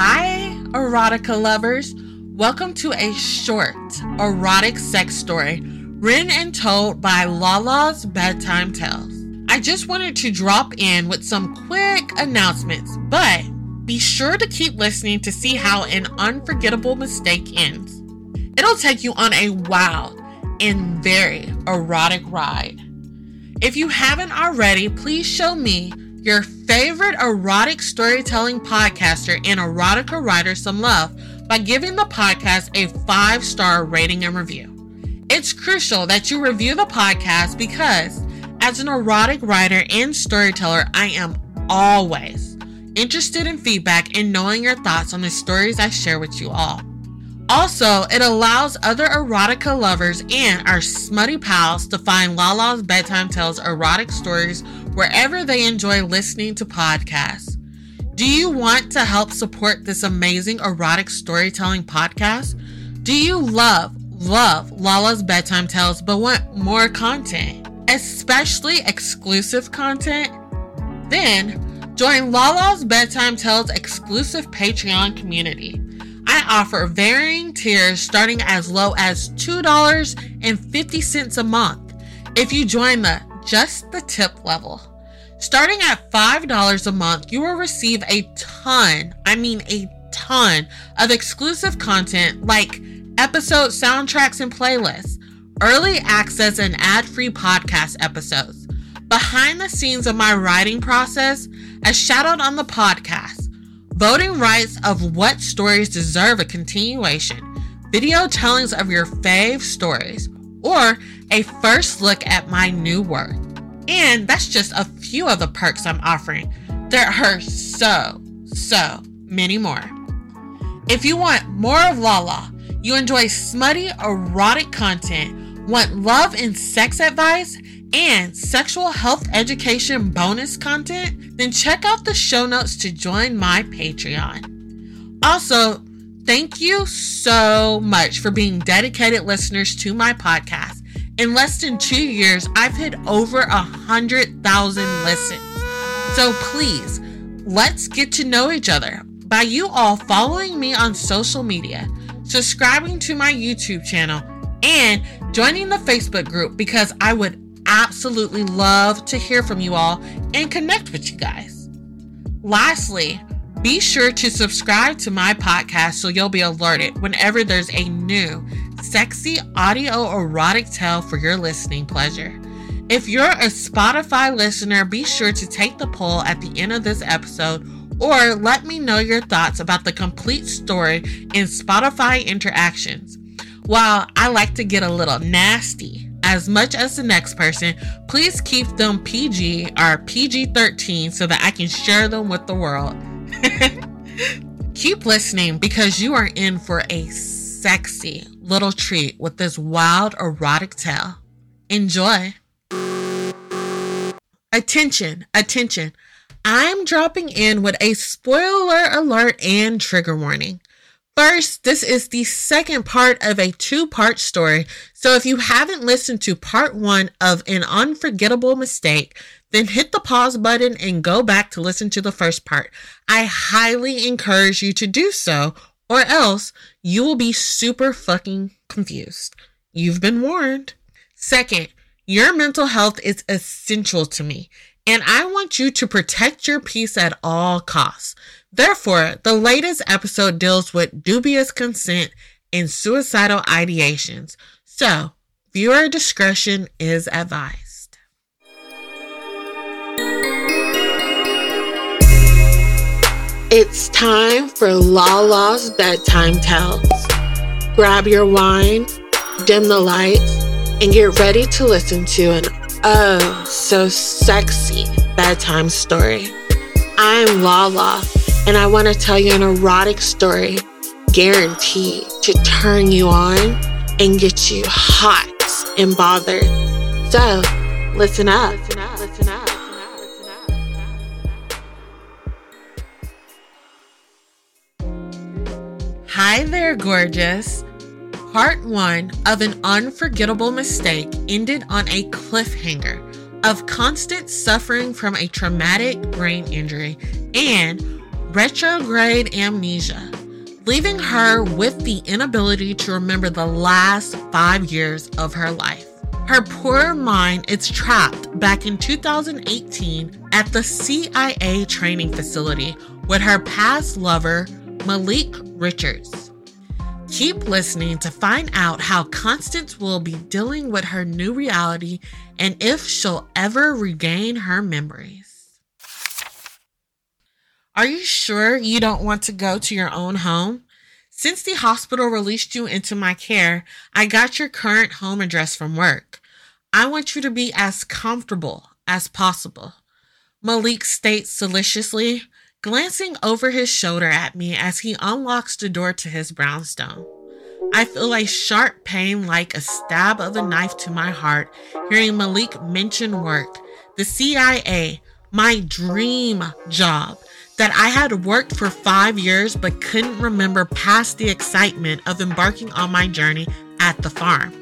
Hi, erotica lovers. Welcome to a short erotic sex story written and told by Lala's Bedtime Tales. I just wanted to drop in with some quick announcements, but be sure to keep listening to see how an unforgettable mistake ends. It'll take you on a wild and very erotic ride. If you haven't already, please show me your favorite erotic storytelling podcaster and erotica writer some love by giving the podcast a five star rating and review. It's crucial that you review the podcast because, as an erotic writer and storyteller, I am always interested in feedback and knowing your thoughts on the stories I share with you all. Also, it allows other erotica lovers and our smutty pals to find Lala's Bedtime Tales erotic stories wherever they enjoy listening to podcasts. Do you want to help support this amazing erotic storytelling podcast? Do you love, love Lala's Bedtime Tales but want more content, especially exclusive content? Then join Lala's Bedtime Tales exclusive Patreon community. I offer varying tiers starting as low as $2.50 a month if you join the just the tip level. Starting at $5 a month, you will receive a ton, I mean a ton, of exclusive content like episode soundtracks and playlists, early access and ad free podcast episodes, behind the scenes of my writing process, as shadowed on the podcast voting rights of what stories deserve a continuation, video tellings of your fave stories, or a first look at my new work. And that's just a few of the perks I'm offering. There are so, so many more. If you want more of Lala, you enjoy smutty, erotic content, want love and sex advice, and sexual health education bonus content, then check out the show notes to join my Patreon. Also, thank you so much for being dedicated listeners to my podcast. In less than two years, I've hit over a hundred thousand listens. So please, let's get to know each other by you all following me on social media, subscribing to my YouTube channel, and joining the Facebook group because I would absolutely love to hear from you all and connect with you guys. Lastly, be sure to subscribe to my podcast so you'll be alerted whenever there's a new sexy audio erotic tale for your listening pleasure. If you're a Spotify listener, be sure to take the poll at the end of this episode or let me know your thoughts about the complete story in Spotify interactions. While I like to get a little nasty, as much as the next person, please keep them PG or PG 13 so that I can share them with the world. keep listening because you are in for a sexy little treat with this wild erotic tale. Enjoy. Attention, attention. I'm dropping in with a spoiler alert and trigger warning. First, this is the second part of a two part story. So if you haven't listened to part one of An Unforgettable Mistake, then hit the pause button and go back to listen to the first part. I highly encourage you to do so, or else you will be super fucking confused. You've been warned. Second, your mental health is essential to me, and I want you to protect your peace at all costs. Therefore, the latest episode deals with dubious consent and suicidal ideations, so viewer discretion is advised. It's time for Lala's Bedtime Tales. Grab your wine, dim the lights, and get ready to listen to an oh so sexy bedtime story. I'm Lala and I want to tell you an erotic story guaranteed to turn you on and get you hot and bothered. So, listen up. Listen up. Hi there, gorgeous. Part one of an unforgettable mistake ended on a cliffhanger of Constance suffering from a traumatic brain injury and retrograde amnesia, leaving her with the inability to remember the last five years of her life. Her poor mind is trapped back in 2018 at the CIA training facility with her past lover, Maliek Richards. Keep listening to find out how Constance will be dealing with her new reality and if she'll ever regain her memories. Are you sure you don't want to go to your own home? Since the hospital released you into my care, I got your current home address from work. I want you to be as comfortable as possible. Maliek states solicitously, glancing over his shoulder at me as he unlocks the door to his brownstone. I feel a sharp pain like a stab of a knife to my heart hearing Maliek mention work, the CIA, my dream job, that I had worked for five years but couldn't remember past the excitement of embarking on my journey at the farm.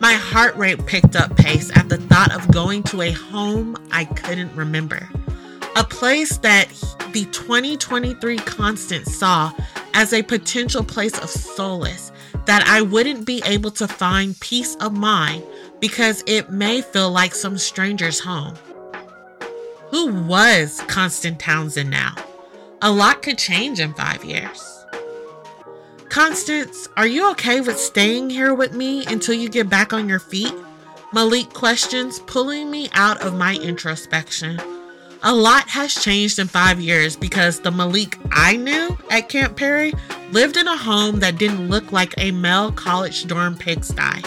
My heart rate picked up pace at the thought of going to a home I couldn't remember. A place that the 2023 Constance saw as a potential place of solace that I wouldn't be able to find peace of mind because it may feel like some stranger's home. Who was Constance Townsend now? A lot could change in five years. Constance, are you okay with staying here with me until you get back on your feet? Maliek questions, pulling me out of my introspection. A lot has changed in five years because the Maliek I knew at Camp Perry lived in a home that didn't look like a male college dorm pigsty.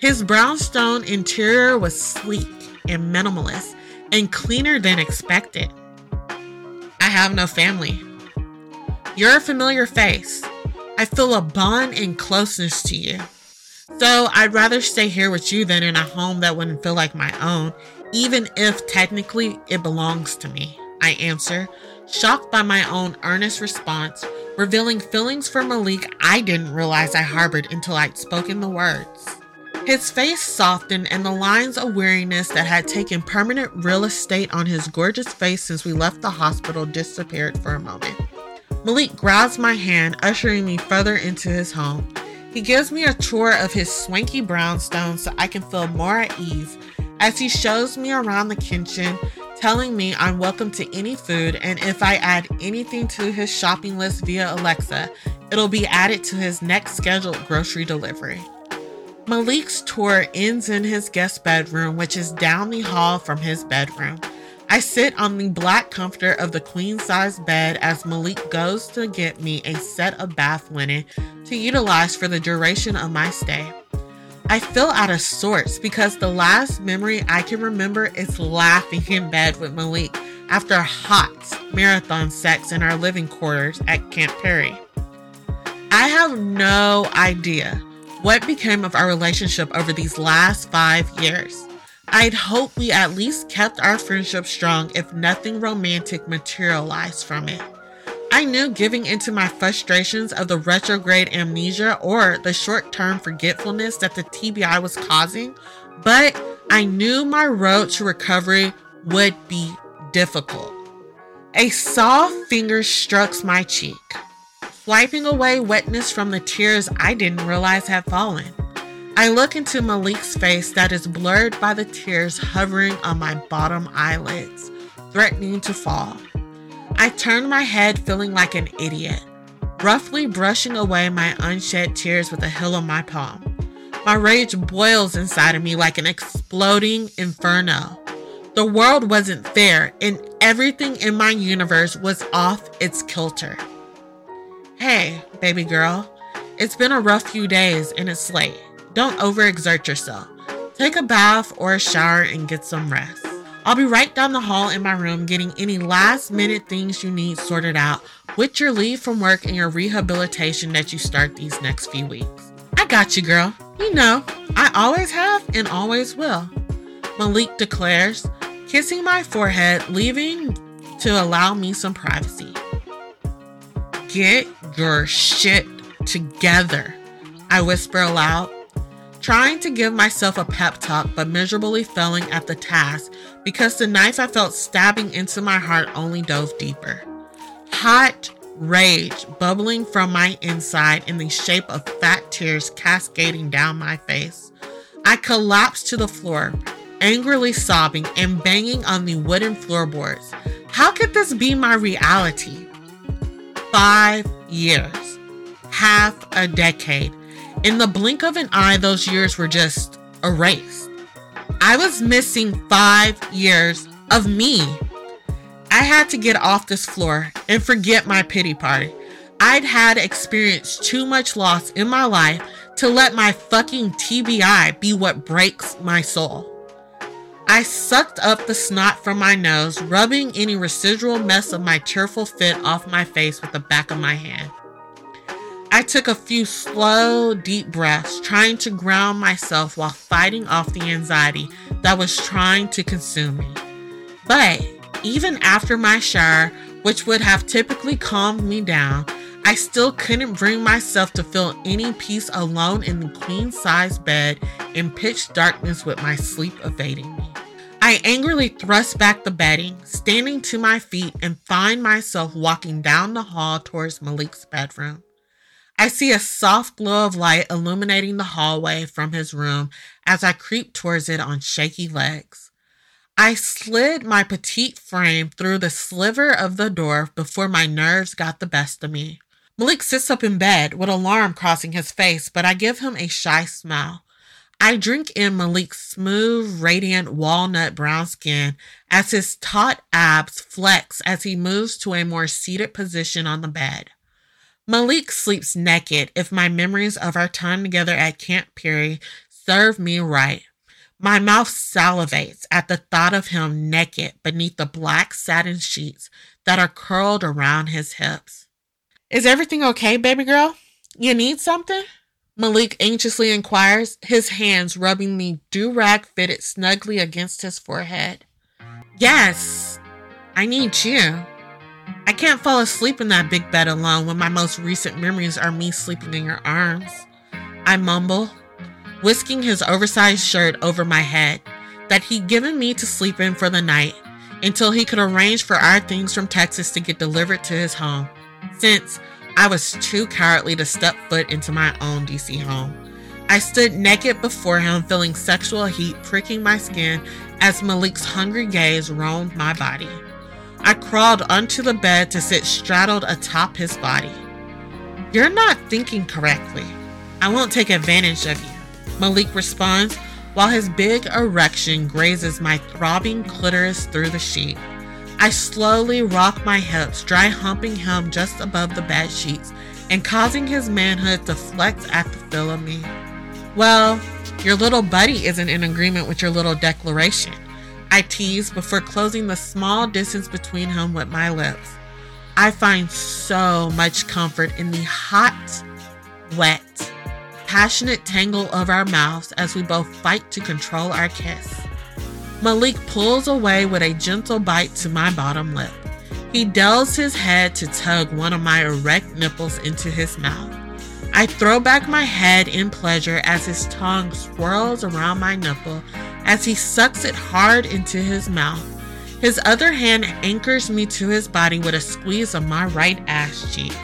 His brownstone interior was sleek and minimalist, and cleaner than expected. I have no family. You're a familiar face. I feel a bond and closeness to you. So I'd rather stay here with you than in a home that wouldn't feel like my own, even if technically it belongs to me. I answer, shocked by my own earnest response, revealing feelings for Maliek I didn't realize I harbored until I'd spoken the words. His face softened, and the lines of weariness that had taken permanent real estate on his gorgeous face since we left the hospital disappeared for a moment. Maliek grabs my hand, ushering me further into his home. He gives me a tour of his swanky brownstone so I can feel more at ease as he shows me around the kitchen, telling me I'm welcome to any food, and if I add anything to his shopping list via Alexa, it'll be added to his next scheduled grocery delivery. Maliek's tour ends in his guest bedroom, which is down the hall from his bedroom. I sit on the black comforter of the queen size bed as Maliek goes to get me a set of bath linen to utilize for the duration of my stay. I feel out of sorts because the last memory I can remember is laughing in bed with Maliek after hot marathon sex in our living quarters at Camp Perry. I have no idea what became of our relationship over these last five years? I'd hope we at least kept our friendship strong if nothing romantic materialized from it. I knew giving into my frustrations of the retrograde amnesia or the short term forgetfulness that the TBI was causing, but I knew my road to recovery would be difficult. A soft finger strokes my cheek wiping away wetness from the tears I didn't realize had fallen. I look into Maliek's face that is blurred by the tears hovering on my bottom eyelids, threatening to fall. I turned my head feeling like an idiot, roughly brushing away my unshed tears with the heel of my palm. My rage boils inside of me like an exploding inferno. The world wasn't fair, and everything in my universe was off its kilter. Hey, baby girl, it's been a rough few days and it's late. Don't overexert yourself. Take a bath or a shower and get some rest. I'll be right down the hall in my room getting any last minute things you need sorted out with your leave from work and your rehabilitation that you start these next few weeks. I got you, girl. You know, I always have and always will. Maliek declares, kissing my forehead, leaving to allow me some privacy. Get your shit together, I whisper aloud, trying to give myself a pep talk but miserably failing at the task because the knife I felt stabbing into my heart only dove deeper. Hot rage bubbling from my inside in the shape of fat tears cascading down my face. I collapsed to the floor, angrily sobbing and banging on the wooden floorboards. How could this be my reality? Five years, half a decade. In the blink of an eye, those years were just erased. I was missing five years of me. I had to get off this floor and forget my pity party. I'd had experienced too much loss in my life to let my fucking TBI be what breaks my soul. I sucked up the snot from my nose, rubbing any residual mess of my tearful fit off my face with the back of my hand. I took a few slow, deep breaths, trying to ground myself while fighting off the anxiety that was trying to consume me. But even after my shower, which would have typically calmed me down, I still couldn't bring myself to feel any peace alone in the queen size bed in pitch darkness with my sleep evading me. I angrily thrust back the bedding, standing to my feet, and find myself walking down the hall towards Maliek's bedroom. I see a soft glow of light illuminating the hallway from his room as I creep towards it on shaky legs. I slid my petite frame through the sliver of the door before my nerves got the best of me. Maliek sits up in bed with alarm crossing his face, but I give him a shy smile. I drink in Maliek's smooth, radiant walnut brown skin as his taut abs flex as he moves to a more seated position on the bed. Maliek sleeps naked if my memories of our time together at Camp Perry serve me right. My mouth salivates at the thought of him naked beneath the black satin sheets that are curled around his hips. Is everything okay, baby girl? You need something? Maliek anxiously inquires, his hands rubbing the do rag fitted snugly against his forehead. Yes, I need you. I can't fall asleep in that big bed alone when my most recent memories are me sleeping in your arms. I mumble, whisking his oversized shirt over my head that he'd given me to sleep in for the night until he could arrange for our things from Texas to get delivered to his home, since I was too cowardly to step foot into my own DC home. I stood naked before him, feeling sexual heat pricking my skin as Maliek's hungry gaze roamed my body. I crawled onto the bed to sit straddled atop his body. You're not thinking correctly. I won't take advantage of you, Maliek responds while his big erection grazes my throbbing clitoris through the sheet. I slowly rock my hips, dry humping him just above the bed sheets and causing his manhood to flex at the feel of me. Well, your little buddy isn't in agreement with your little declaration. I tease before closing the small distance between him with my lips. I find so much comfort in the hot, wet, passionate tangle of our mouths as we both fight to control our kiss. Maliek pulls away with a gentle bite to my bottom lip. He delves his head to tug one of my erect nipples into his mouth. I throw back my head in pleasure as his tongue swirls around my nipple as he sucks it hard into his mouth. His other hand anchors me to his body with a squeeze of my right ass cheek.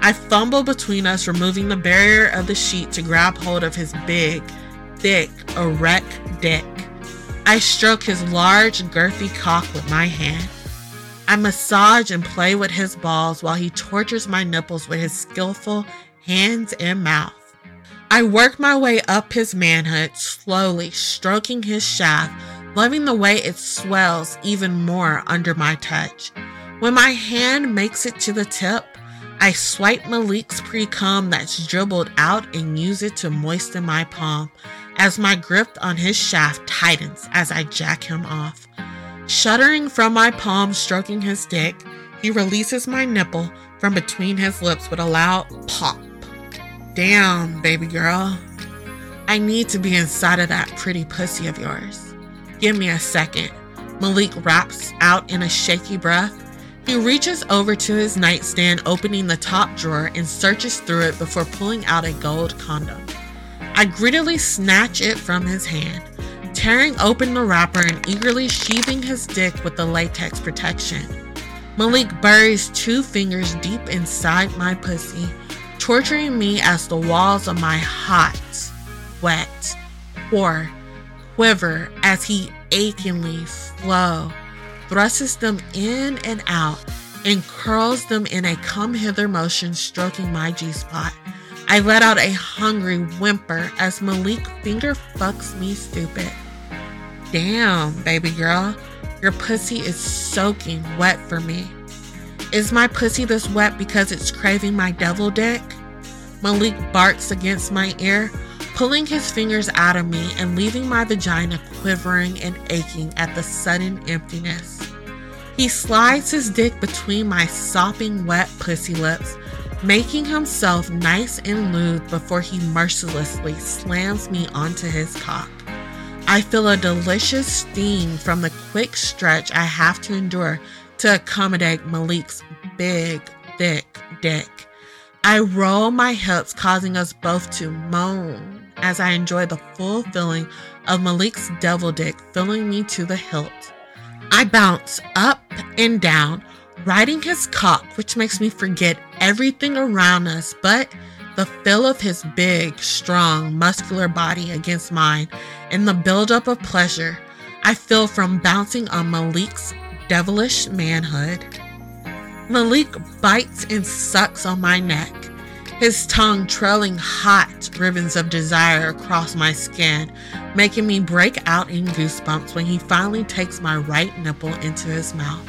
I fumble between us, removing the barrier of the sheet to grab hold of his big, thick, erect dick. I stroke his large, girthy cock with my hand. I massage and play with his balls while he tortures my nipples with his skillful hands and mouth. I work my way up his manhood, slowly stroking his shaft, loving the way it swells even more under my touch. When my hand makes it to the tip, I swipe Maliek's pre cum that's dribbled out and use it to moisten my palm as my grip on his shaft tightens as I jack him off. Shuddering from my palm stroking his dick, he releases my nipple from between his lips with a loud pop. Damn, baby girl. I need to be inside of that pretty pussy of yours. Give me a second. Maliek raps out in a shaky breath. He reaches over to his nightstand, opening the top drawer, and searches through it before pulling out a gold condom. I greedily snatch it from his hand, tearing open the wrapper and eagerly sheathing his dick with the latex protection. Maliek buries two fingers deep inside my pussy, torturing me as the walls of my hot, wet core quiver as he achingly flow, thrusts them in and out, and curls them in a come hither motion, stroking my G spot. I let out a hungry whimper as Maliek finger fucks me stupid. Damn, baby girl, your pussy is soaking wet for me. Is my pussy this wet because it's craving my devil dick? Maliek barks against my ear, pulling his fingers out of me and leaving my vagina quivering and aching at the sudden emptiness. He slides his dick between my sopping wet pussy lips, making himself nice and lewd before he mercilessly slams me onto his cock. I feel a delicious steam from the quick stretch I have to endure to accommodate Maliek's big, thick dick. I roll my hips, causing us both to moan as I enjoy the full feeling of Maliek's devil dick filling me to the hilt. I bounce up and down, riding his cock, which makes me forget everything around us but the feel of his big, strong, muscular body against mine, and the buildup of pleasure I feel from bouncing on Maliek's devilish manhood. Maliek bites and sucks on my neck, his tongue trailing hot ribbons of desire across my skin, making me break out in goosebumps when he finally takes my right nipple into his mouth.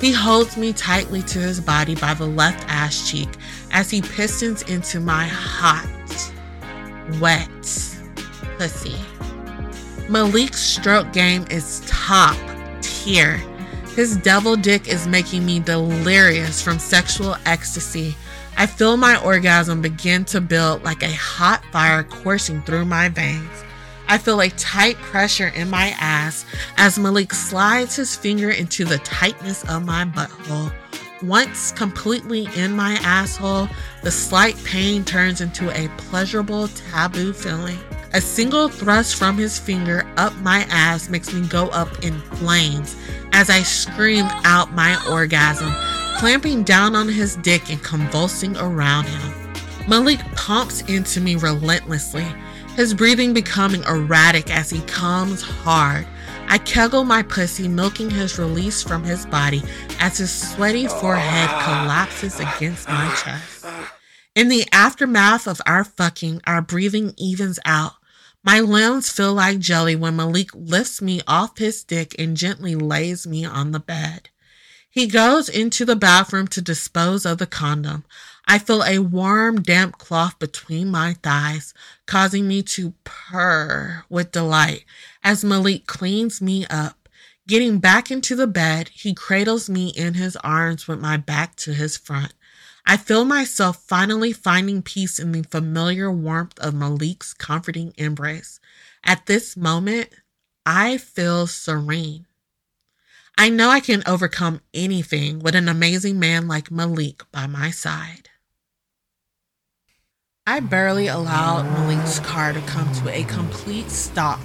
He holds me tightly to his body by the left ass cheek as he pistons into my hot, wet pussy. Maliek's stroke game is top tier. His devil dick is making me delirious from sexual ecstasy. I feel my orgasm begin to build like a hot fire coursing through my veins. I feel a tight pressure in my ass as Maliek slides his finger into the tightness of my butthole. Once completely in my asshole, the slight pain turns into a pleasurable taboo feeling. A single thrust from his finger up my ass makes me go up in flames as I scream out my orgasm, clamping down on his dick and convulsing around him. Maliek pumps into me relentlessly his breathing becoming erratic as he comes hard. I kegel my pussy, milking his release from his body as his sweaty forehead collapses against my chest. In the aftermath of our fucking, our breathing evens out. My limbs feel like jelly when Maliek lifts me off his dick and gently lays me on the bed. He goes into the bathroom to dispose of the condom. I feel a warm, damp cloth between my thighs, causing me to purr with delight as Maliek cleans me up. Getting back into the bed, he cradles me in his arms with my back to his front. I feel myself finally finding peace in the familiar warmth of Maliek's comforting embrace. At this moment, I feel serene. I know I can overcome anything with an amazing man like Maliek by my side. I barely allowed Maliek's car to come to a complete stop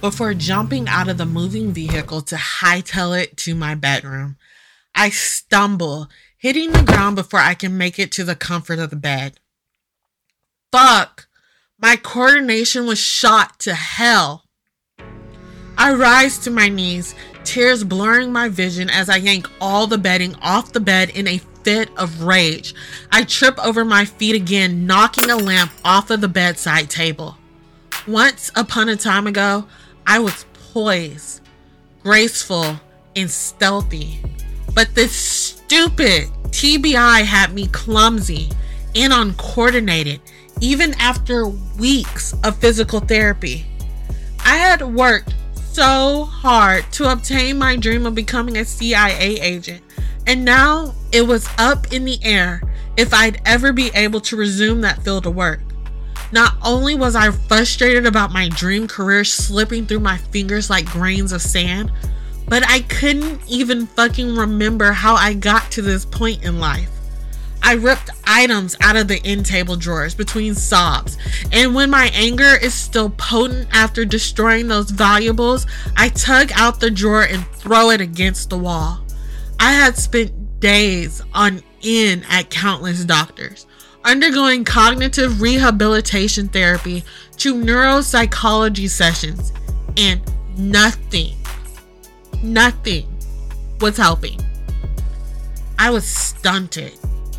before jumping out of the moving vehicle to hightail it to my bedroom. I stumble, hitting the ground before I can make it to the comfort of the bed. Fuck! My coordination was shot to hell. I rise to my knees, tears blurring my vision as I yank all the bedding off the bed in a fit of rage. I trip over my feet again, knocking a lamp off of the bedside table. Once upon a time ago, I was poised, graceful, and stealthy. But this stupid TBI had me clumsy and uncoordinated, even after weeks of physical therapy. I had worked so hard to obtain my dream of becoming a CIA agent. And now it was up in the air if I'd ever be able to resume that field of work. Not only was I frustrated about my dream career slipping through my fingers like grains of sand, but I couldn't even fucking remember how I got to this point in life. I ripped items out of the end table drawers between sobs, and when my anger is still potent after destroying those valuables, I tug out the drawer and throw it against the wall. I had spent days on end at countless doctors, undergoing cognitive rehabilitation therapy to neuropsychology sessions, and nothing, nothing was helping. I was stunted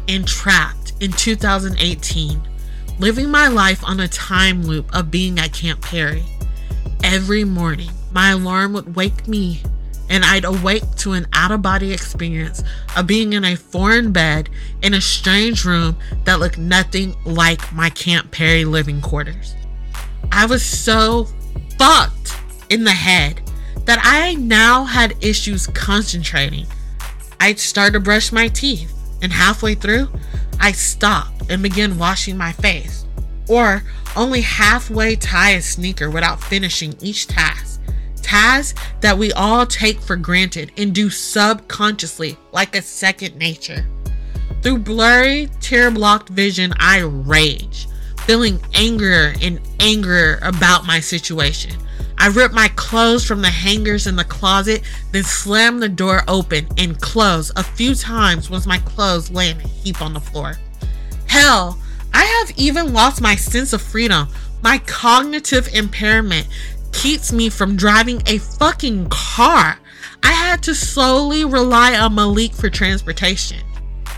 and trapped in 2018, living my life on a time loop of being at Camp Perry. Every morning, my alarm would wake me, and I'd awake to an out of body experience of being in a foreign bed in a strange room that looked nothing like my Camp Perry living quarters. I was so fucked in the head that I now had issues concentrating. I'd start to brush my teeth, and halfway through, I stop and begin washing my face, or only halfway tie a sneaker without finishing each task. Tasks that we all take for granted and do subconsciously like a second nature. Through blurry, tear blocked vision, I rage, feeling angrier and angrier about my situation. I ripped my clothes from the hangers in the closet, then slammed the door open and closed a few times once my clothes lay in a heap on the floor. Hell, I have even lost my sense of freedom. My cognitive impairment keeps me from driving a fucking car. I had to slowly rely on Maliek for transportation.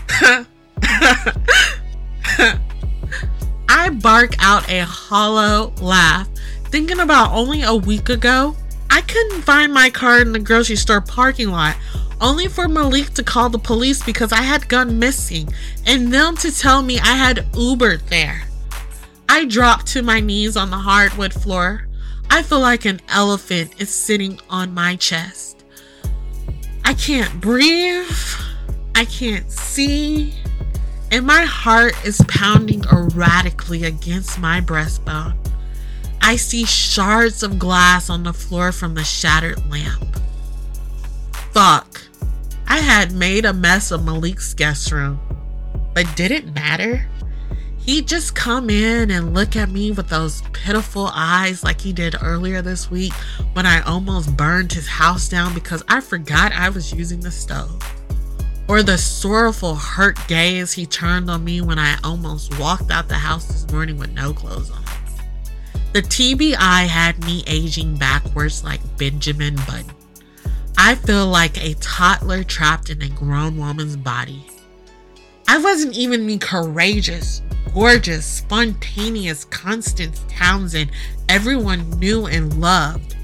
I bark out a hollow laugh thinking about only a week ago, I couldn't find my car in the grocery store parking lot, only for Maliek to call the police because I had gone missing and them to tell me I had Ubered there. I dropped to my knees on the hardwood floor. I feel like an elephant is sitting on my chest. I can't breathe. I can't see. And my heart is pounding erratically against my breastbone. I see shards of glass on the floor from the shattered lamp. Fuck. I had made a mess of Maliek's guest room. But did it matter? He'd just come in and look at me with those pitiful eyes like he did earlier this week when I almost burned his house down because I forgot I was using the stove. Or the sorrowful, hurt gaze he turned on me when I almost walked out the house this morning with no clothes on. The TBI had me aging backwards like Benjamin Button. I feel like a toddler trapped in a grown woman's body. I wasn't even the courageous, gorgeous, spontaneous Constance Townsend everyone knew and loved.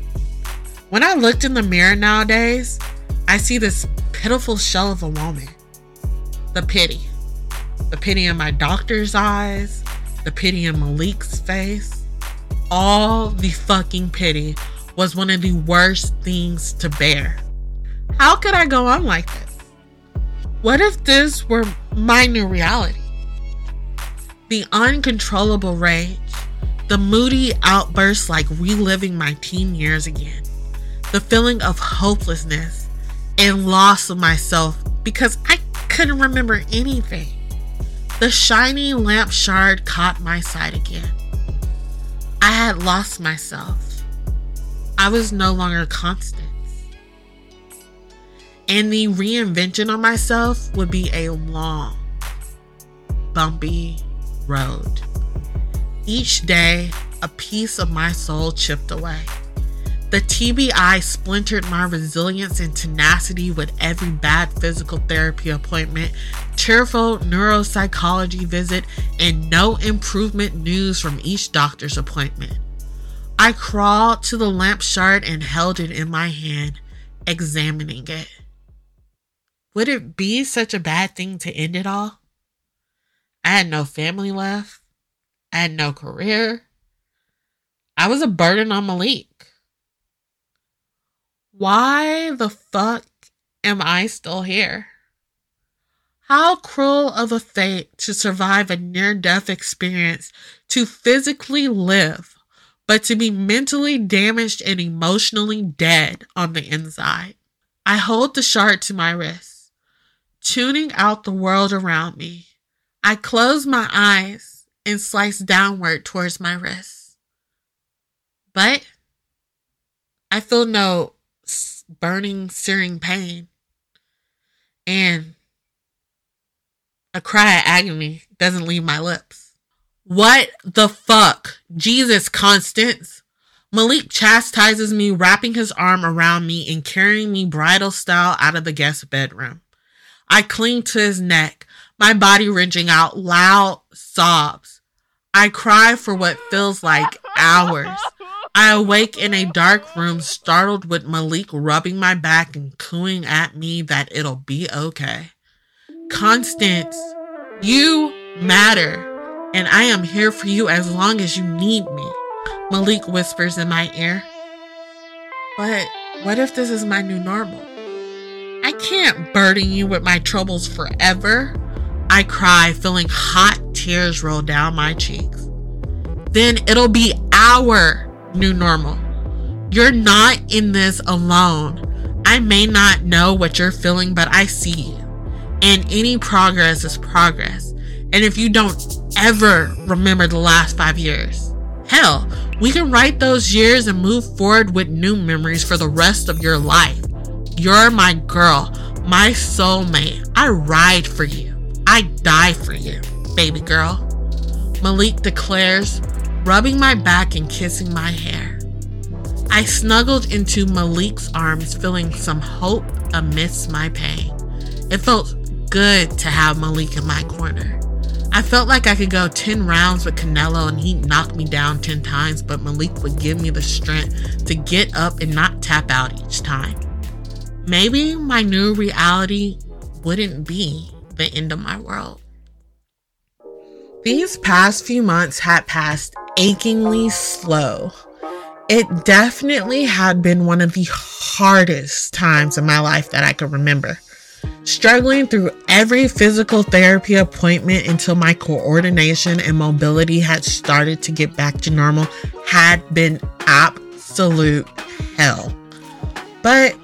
When I looked in the mirror nowadays, I see this pitiful shell of a woman. The pity. The pity in my doctor's eyes, the pity in Maliek's face, all the fucking pity was one of the worst things to bear. How could I go on like this? What if this were my new reality? The uncontrollable rage, the moody outbursts like reliving my teen years again, the feeling of hopelessness and loss of myself because I couldn't remember anything. The shiny lamp shard caught my sight again. I had lost myself. I was no longer Constance. And the reinvention of myself would be a long, bumpy road. Each day, a piece of my soul chipped away. The TBI splintered my resilience and tenacity with every bad physical therapy appointment, tearful neuropsychology visit, and no improvement news from each doctor's appointment. I crawled to the lamp shard and held it in my hand, examining it. Would it be such a bad thing to end it all? I had no family left. I had no career. I was a burden on Maliek. Why the fuck am I still here? How cruel of a fate to survive a near death experience, to physically live, but to be mentally damaged and emotionally dead on the inside. I hold the shard to my wrist, tuning out the world around me. I close my eyes and slice downward towards my wrist. But I feel no burning, searing pain. And A cry of agony doesn't leave my lips. What the fuck? Jesus, Constance. Maliek chastises me, wrapping his arm around me and carrying me bridal style out of the guest bedroom. I cling to his neck, my body wrenching out loud sobs. I cry for what feels like hours. I awake in a dark room, startled with Maliek rubbing my back and cooing at me that it'll be okay. Constance, you matter, and I am here for you as long as you need me, Maliek whispers in my ear. But what if this is my new normal? I can't burden you with my troubles forever. I cry, feeling hot tears roll down my cheeks. Then it'll be our new normal. You're not in this alone. I may not know what you're feeling, but I see you. And any progress is progress. And if you don't ever remember the last five years, hell, we can write those years and move forward with new memories for the rest of your life. You're my girl, my soulmate. I ride for you. I die for you, baby girl. Maliek declares, rubbing my back and kissing my hair. I snuggled into Maliek's arms, feeling some hope amidst my pain. It felt good to have Maliek in my corner. I felt like I could go 10 rounds with Canelo and he'd knock me down 10 times, but Maliek would give me the strength to get up and not tap out each time. Maybe my new reality wouldn't be the end of my world. These past few months had passed achingly slow. It definitely had been one of the hardest times in my life that I could remember. Struggling through every physical therapy appointment until my coordination and mobility had started to get back to normal had been absolute hell. But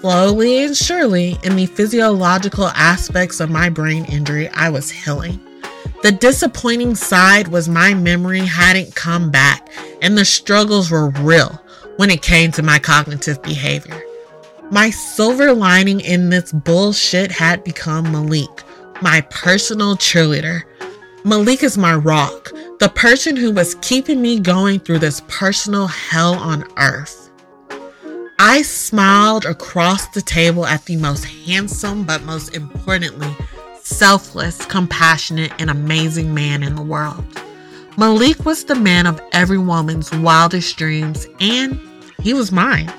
slowly and surely, in the physiological aspects of my brain injury, I was healing. The disappointing side was my memory hadn't come back, and the struggles were real when it came to my cognitive behavior. My silver lining in this bullshit had become Maliek, my personal cheerleader. Maliek is my rock, the person who was keeping me going through this personal hell on earth. I smiled across the table at the most handsome, but most importantly, selfless, compassionate, and amazing man in the world. Maliek was the man of every woman's wildest dreams, and he was mine.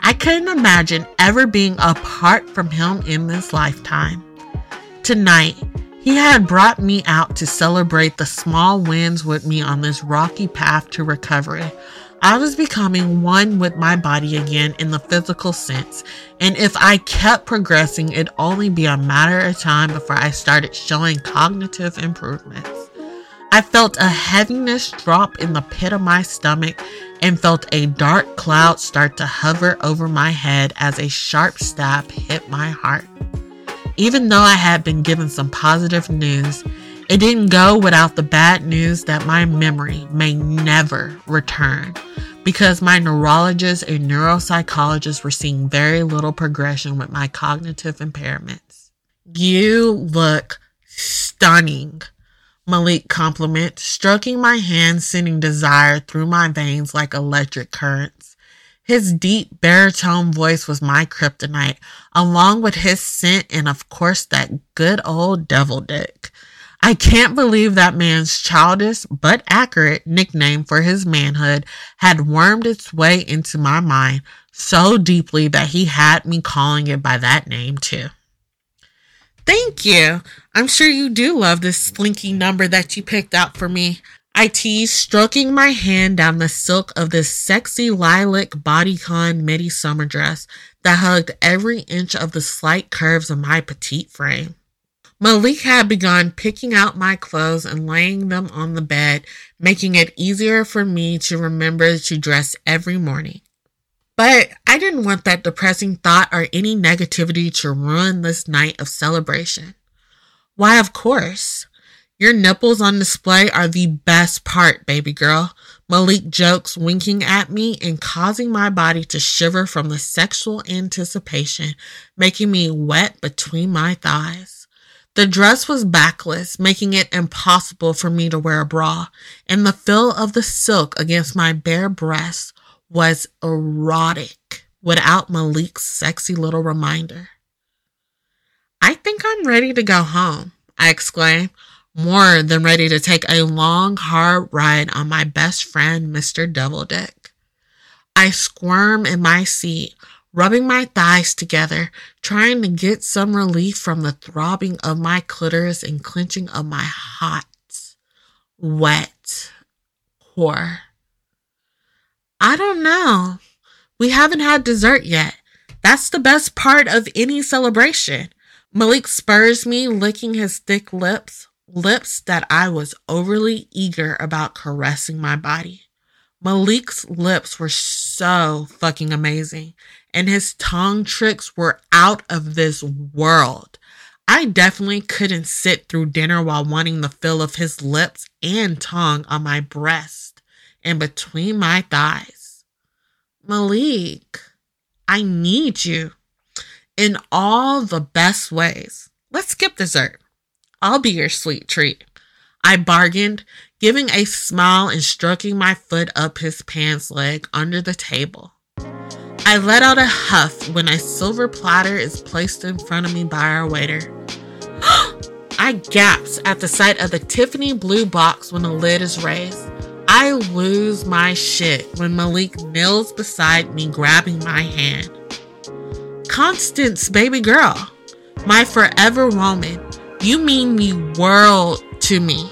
I couldn't imagine ever being apart from him in this lifetime. Tonight, he had brought me out to celebrate the small wins with me on this rocky path to recovery I was becoming one with my body again in the physical sense, and if I kept progressing, it'd only be a matter of time before I started showing cognitive improvements. I felt a heaviness drop in the pit of my stomach and felt a dark cloud start to hover over my head as a sharp stab hit my heart. Even though I had been given some positive news, it didn't go without the bad news that my memory may never return because my neurologist and neuropsychologist were seeing very little progression with my cognitive impairments. You look stunning, Maliek complimented, stroking my hand, sending desire through my veins like electric currents. His deep baritone voice was my kryptonite, along with his scent and, of course, that good old devil dick. I can't believe that man's childish but accurate nickname for his manhood had wormed its way into my mind so deeply that he had me calling it by that name too. Thank you. I'm sure you do love this slinky number that you picked out for me. I teased, stroking my hand down the silk of this sexy lilac bodycon midi summer dress that hugged every inch of the slight curves of my petite frame. Maliek had begun picking out my clothes and laying them on the bed, making it easier for me to remember to dress every morning. But I didn't want that depressing thought or any negativity to ruin this night of celebration. Why, of course. Your nipples on display are the best part, baby girl. Maliek jokes, winking at me and causing my body to shiver from the sexual anticipation, making me wet between my thighs. The dress was backless, making it impossible for me to wear a bra, and the feel of the silk against my bare breasts was erotic without Maliek's sexy little reminder. I think I'm ready to go home, I exclaimed, more than ready to take a long, hard ride on my best friend, Mr. Devil Dick. I squirm in my seat, rubbing my thighs together, trying to get some relief from the throbbing of my clitoris and clenching of my hot, wet core. I don't know. We haven't had dessert yet. That's the best part of any celebration. Maliek spurs me, licking his thick lips, lips that I was overly eager about caressing my body. Maliek's lips were so fucking amazing, and his tongue tricks were out of this world. I definitely couldn't sit through dinner while wanting the feel of his lips and tongue on my breast and between my thighs. Maliek, I need you in all the best ways. Let's skip dessert. I'll be your sweet treat. I bargained, giving a smile and stroking my foot up his pants leg under the table. I let out a huff when a silver platter is placed in front of me by our waiter. I gasp at the sight of the Tiffany blue box when the lid is raised. I lose my shit when Maliek kneels beside me, grabbing my hand. Constance, baby girl, my forever woman, you mean the world to me.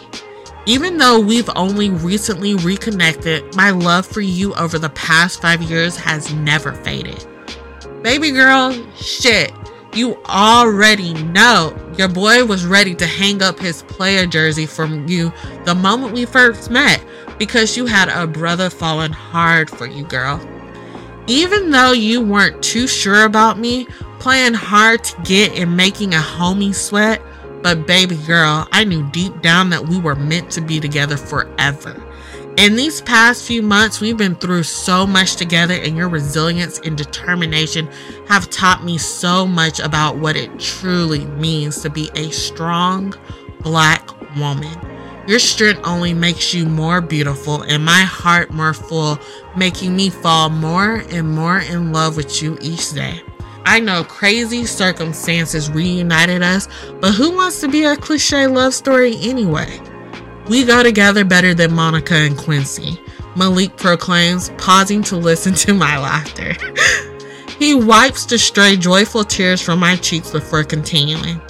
Even though we've only recently reconnected, my love for you over the past five years has never faded. Baby girl, shit, you already know your boy was ready to hang up his player jersey from you the moment we first met because you had a brother falling hard for you, girl. Even though you weren't too sure about me, playing hard to get and making a homie sweat, but baby girl, I knew deep down that we were meant to be together forever. In these past few months, we've been through so much together, and your resilience and determination have taught me so much about what it truly means to be a strong black woman. Your strength only makes you more beautiful and my heart more full, making me fall more and more in love with you each day. I know crazy circumstances reunited us, but who wants to be a cliche love story anyway? We go together better than Monica and Quincy, Maliek proclaims, pausing to listen to my laughter. he wipes the stray joyful tears from my cheeks before continuing.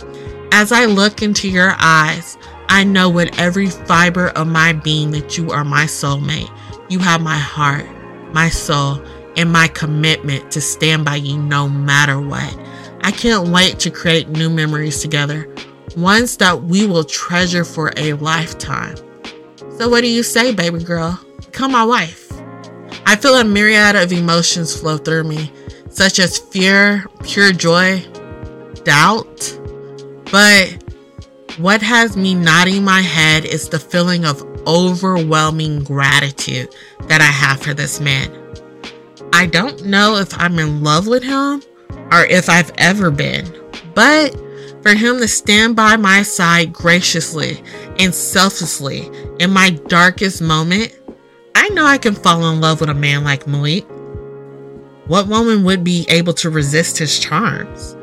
As I look into your eyes, I know with every fiber of my being that you are my soulmate. You have my heart, my soul, and my commitment to stand by you no matter what. I can't wait to create new memories together, ones that we will treasure for a lifetime. So, what do you say, baby girl? Become my wife. I feel a myriad of emotions flow through me, such as fear, pure joy, doubt. But what has me nodding my head is the feeling of overwhelming gratitude that I have for this man. I don't know if I'm in love with him or if I've ever been, but for him to stand by my side graciously and selflessly in my darkest moment, I know I can fall in love with a man like Maliek. What woman would be able to resist his charms?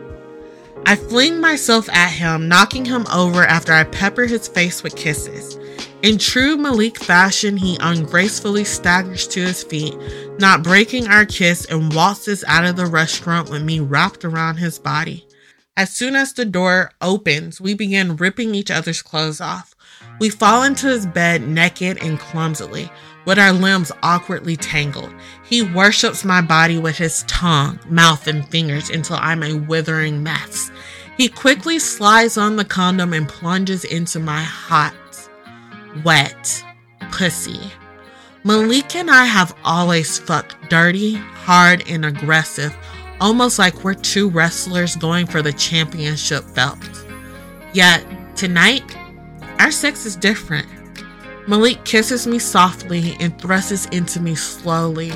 I fling myself at him, knocking him over after I pepper his face with kisses. In true Maliek fashion, he ungracefully staggers to his feet, not breaking our kiss, and waltzes out of the restaurant with me wrapped around his body. As soon as the door opens, we begin ripping each other's clothes off. We fall into his bed naked and clumsily, with our limbs awkwardly tangled. He worships my body with his tongue, mouth, and fingers until I'm a withering mess. He quickly slides on the condom and plunges into my hot, wet pussy. Maliek and I have always fucked dirty, hard, and aggressive, almost like we're two wrestlers going for the championship belt. Yet, tonight, our sex is different. Maliek kisses me softly and thrusts into me slowly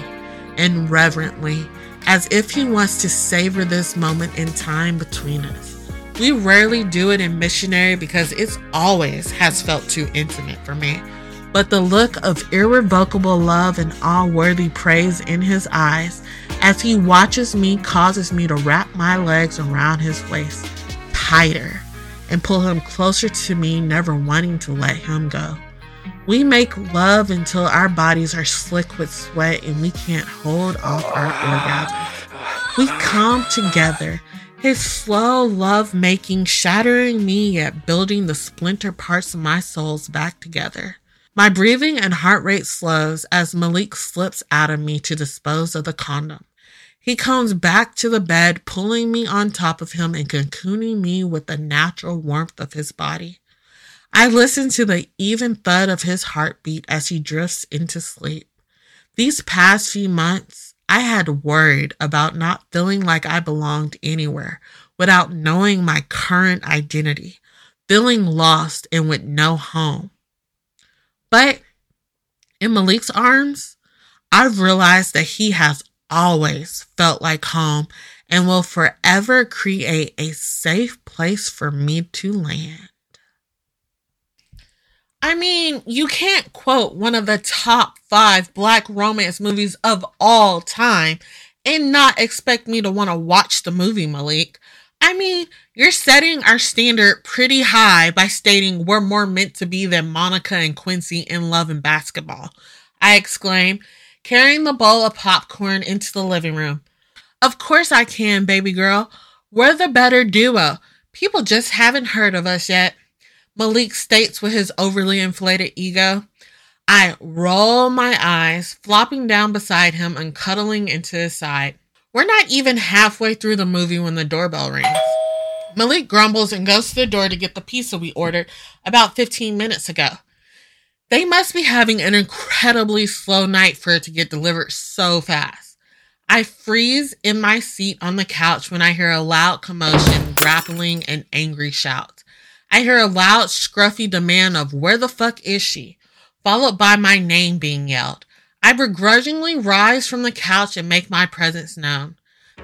and reverently, as if he wants to savor this moment in time between us. We rarely do it in missionary because it's always has felt too intimate for me. But the look of irrevocable love and all worthy praise in his eyes as he watches me causes me to wrap my legs around his waist tighter and pull him closer to me, never wanting to let him go. We make love until our bodies are slick with sweat and we can't hold off our orgasm. We come together, his slow love making shattering me yet building the splinter parts of my souls back together. My breathing and heart rate slows as Maliek slips out of me to dispose of the condom. He comes back to the bed, pulling me on top of him and cocooning me with the natural warmth of his body. I listen to the even thud of his heartbeat as he drifts into sleep. These past few months, I had worried about not feeling like I belonged anywhere without knowing my current identity, feeling lost and with no home. But in Maliek's arms, I've realized that he has always felt like home and will forever create a safe place for me to land. I mean, you can't quote one of the top five black romance movies of all time and not expect me to want to watch the movie, Maliek. I mean, you're setting our standard pretty high by stating we're more meant to be than Monica and Quincy in Love and Basketball. I exclaim, carrying the bowl of popcorn into the living room. Of course I can, baby girl. We're the better duo. People just haven't heard of us yet. Maliek states with his overly inflated ego. I roll my eyes, flopping down beside him and cuddling into his side. We're not even halfway through the movie when the doorbell rings. Maliek grumbles and goes to the door to get the pizza we ordered about 15 minutes ago. They must be having an incredibly slow night for it to get delivered so fast. I freeze in my seat on the couch when I hear a loud commotion, grappling, and angry shouts. I hear a loud, scruffy demand of, Where the fuck is she? followed by my name being yelled. I begrudgingly rise from the couch and make my presence known.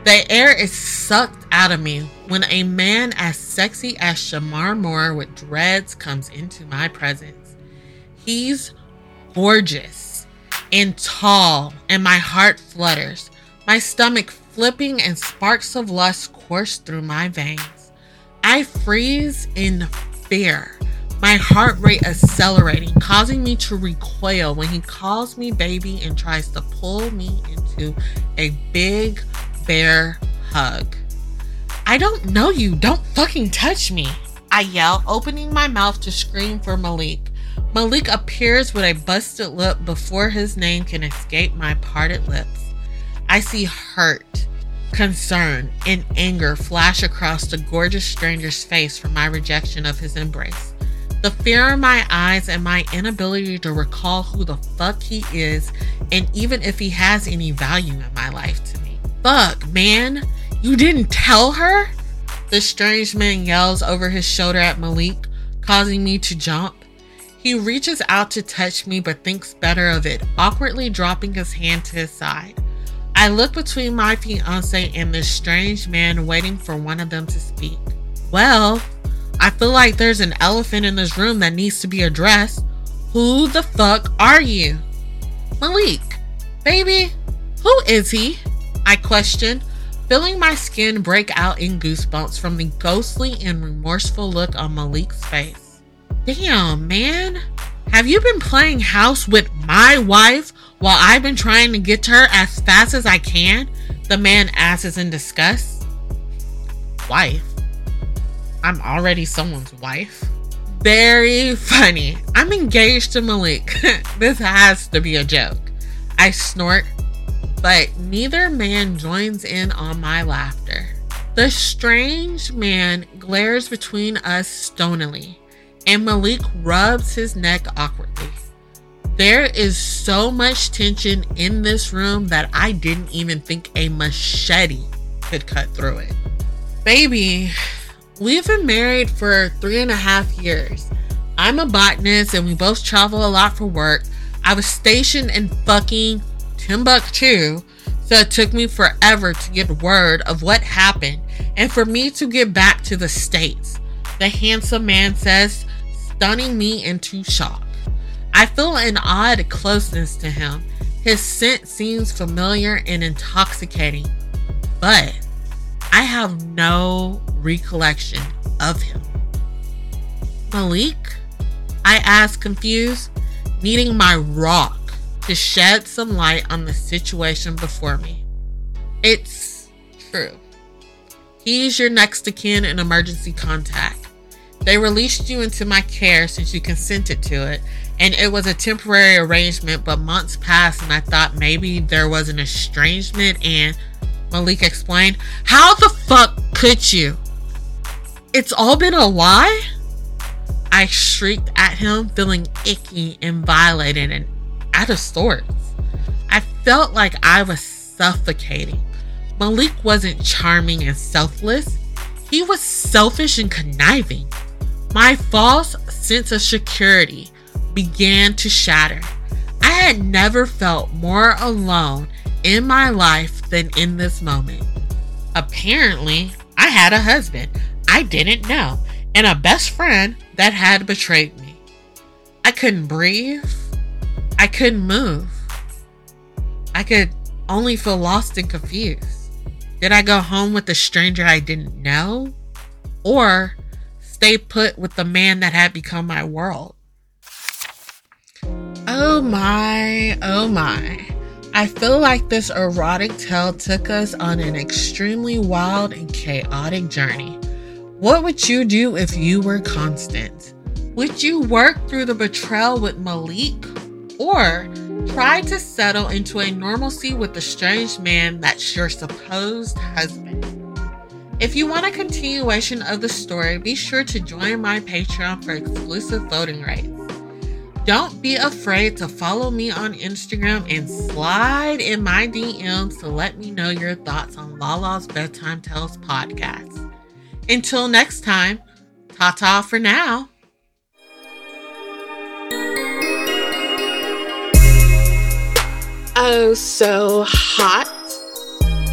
The air is sucked out of me when a man as sexy as Shemar Moore with dreads comes into my presence. He's gorgeous and tall, and my heart flutters, my stomach flipping, and sparks of lust course through my veins. I freeze in fear, my heart rate accelerating, causing me to recoil when he calls me baby and tries to pull me into a big bear hug. I don't know you. Don't fucking touch me. I yell, opening my mouth to scream for Maliek. Maliek appears with a busted lip before his name can escape my parted lips. I see hurt Concern and anger flash across the gorgeous stranger's face from my rejection of his embrace. The fear in my eyes and my inability to recall who the fuck he is, and even if he has any value in my life to me. Fuck, man, you didn't tell her? The strange man yells over his shoulder at Maliek, causing me to jump. He reaches out to touch me but thinks better of it, awkwardly dropping his hand to his side. I look between my fiance and this strange man waiting for one of them to speak. Well, I feel like there's an elephant in this room that needs to be addressed. Who the fuck are you? Maliek. Baby, who is he? I question, feeling my skin break out in goosebumps from the ghostly and remorseful look on Maliek's face. Damn, man. Have you been playing house with my wife while I've been trying to get to her as fast as I can, the man asks in disgust. Wife? I'm already someone's wife. Very funny. I'm engaged to Maliek. this has to be a joke. I snort, but neither man joins in on my laughter. The strange man glares between us stonily, and Maliek rubs his neck awkwardly. There is so much tension in this room that I didn't even think a machete could cut through it. Baby, we've been married for three and a half years. I'm a botanist and we both travel a lot for work. I was stationed in fucking Timbuktu, so it took me forever to get word of what happened. and for me to get back to the States. The handsome man says, stunning me into shock. I feel an odd closeness to him. His scent seems familiar and intoxicating, but I have no recollection of him. Maliek? I ask, confused, needing my rock to shed some light on the situation before me. It's true. He's your next of kin and emergency contact. They released you into my care since you consented to it, and it was a temporary arrangement, but months passed and I thought maybe there was an estrangement and Maliek explained, How the fuck could you? It's all been a lie? I shrieked at him, feeling icky and violated and out of sorts. I felt like I was suffocating. Maliek wasn't charming and selfless, he was selfish and conniving. My false sense of security began to shatter. I had never felt more alone in my life than in this moment. Apparently, I had a husband I didn't know and a best friend that had betrayed me. I couldn't breathe. I couldn't move. I could only feel lost and confused. Did I go home with a stranger I didn't know? Or stay put with the man that had become my world? Oh my, oh my. I feel like this erotic tale took us on an extremely wild and chaotic journey. What would you do if you were Constance? Would you work through the betrayal with Maliek or try to settle into a normalcy with the strange man that's your supposed husband? If you want a continuation of the story, be sure to join my Patreon for exclusive voting rights. Don't be afraid to follow me on Instagram and slide in my DMs to let me know your thoughts on Lala's Bedtime Tales podcast. Until next time, ta ta for now. Oh, so hot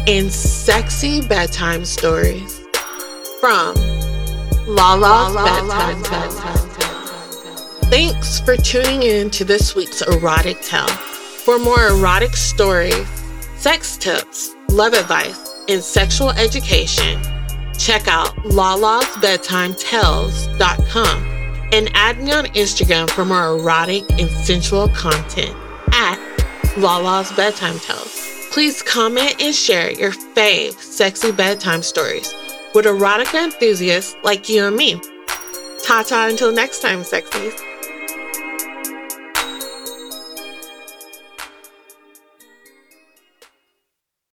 and sexy bedtime stories from Lala's Bedtime Tales. Thanks for tuning in to this week's erotic tale. For more erotic stories, sex tips, love advice, and sexual education, check out lalasbedtimetales.com and add me on Instagram for more erotic and sensual content at Lala's Bedtime Tales. Please comment and share your fave sexy bedtime stories with erotica enthusiasts like you and me. Ta ta until next time, sexies.